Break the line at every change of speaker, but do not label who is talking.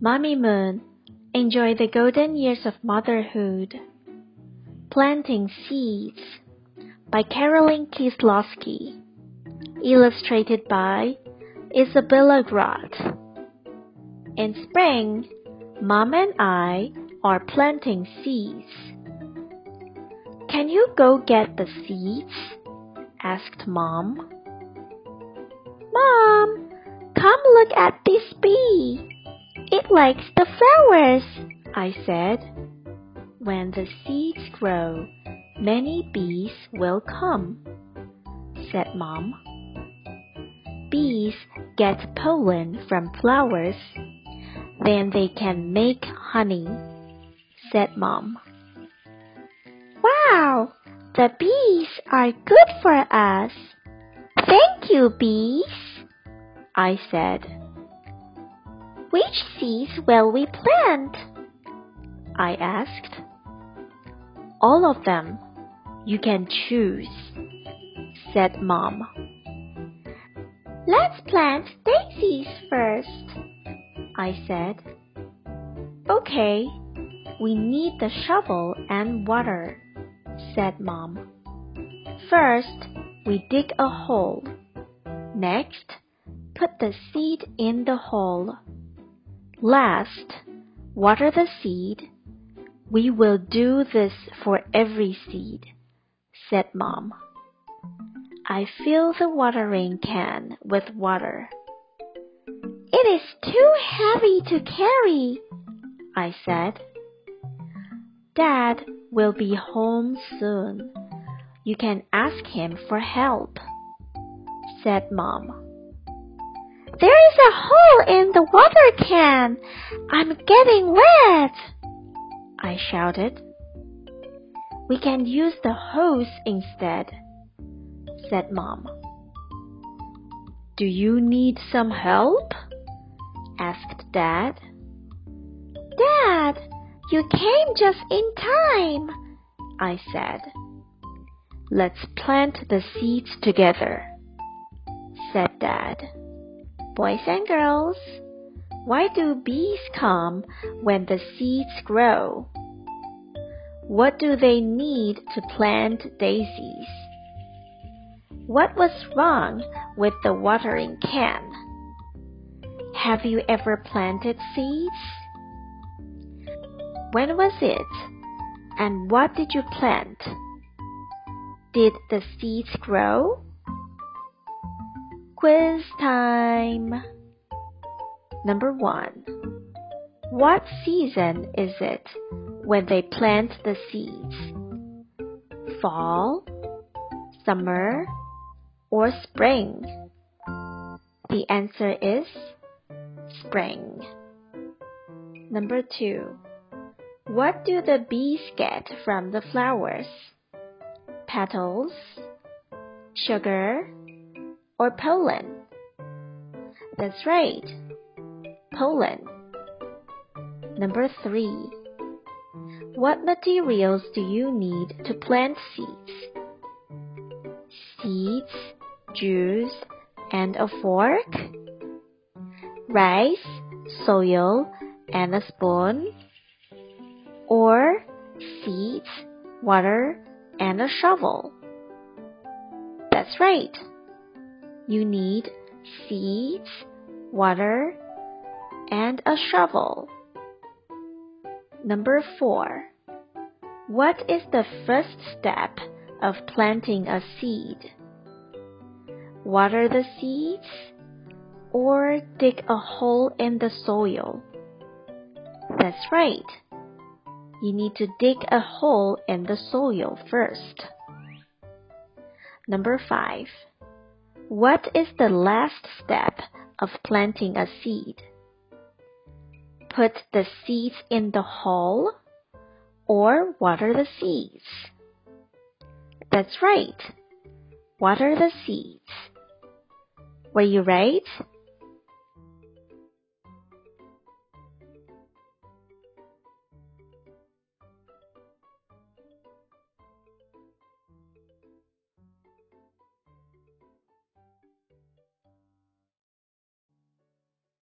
Mommy Moon, enjoy the golden years of motherhood. Planting Seeds by Carolyn Kisloski. Illustrated by Isabella Grott. In spring, Mom and I are planting seeds. Can you go get the seeds? asked Mom. Mom, come look at this bee. It likes the flowers, I said. When the seeds grow, many bees will come, said Mom. Bees get pollen from flowers, then they can make honey, said Mom. Wow, the bees are good for us. Thank you, bees, I said. Which seeds will we plant? I asked. All of them. You can choose, said Mom. Let's plant daisies first, I said. Okay, we need the shovel and water, said Mom. First, we dig a hole. Next, put the seed in the hole. Last, water the seed. We will do this for every seed, said Mom. I fill the watering can with water. It is too heavy to carry, I said. Dad will be home soon. You can ask him for help, said Mom. There is a hole in the water can. I'm getting wet, I shouted. We can use the hose instead, said Mom. Do you need some help? asked Dad. Dad, you came just in time, I said. Let's plant the seeds together, said Dad. Boys and girls, why do bees come when the seeds grow? What do they need to plant daisies? What was wrong with the watering can? Have you ever planted seeds? When was it? And what did you plant? Did the seeds grow? Quiz time. Number one. What season is it when they plant the seeds? Fall, summer, or spring? The answer is spring. Number two. What do the bees get from the flowers? Petals, sugar, or pollen? That's right, pollen. Number three. What materials do you need to plant seeds? Seeds, juice, and a fork? Rice, soil, and a spoon? Or seeds, water, and a shovel? That's right you need seeds, water, and a shovel. Number four. What is the first step of planting a seed? Water the seeds or dig a hole in the soil? That's right. You need to dig a hole in the soil first. Number five. What is the last step of planting a seed? Put the seeds in the hole or water the seeds? That's right. Water the seeds. Were you right?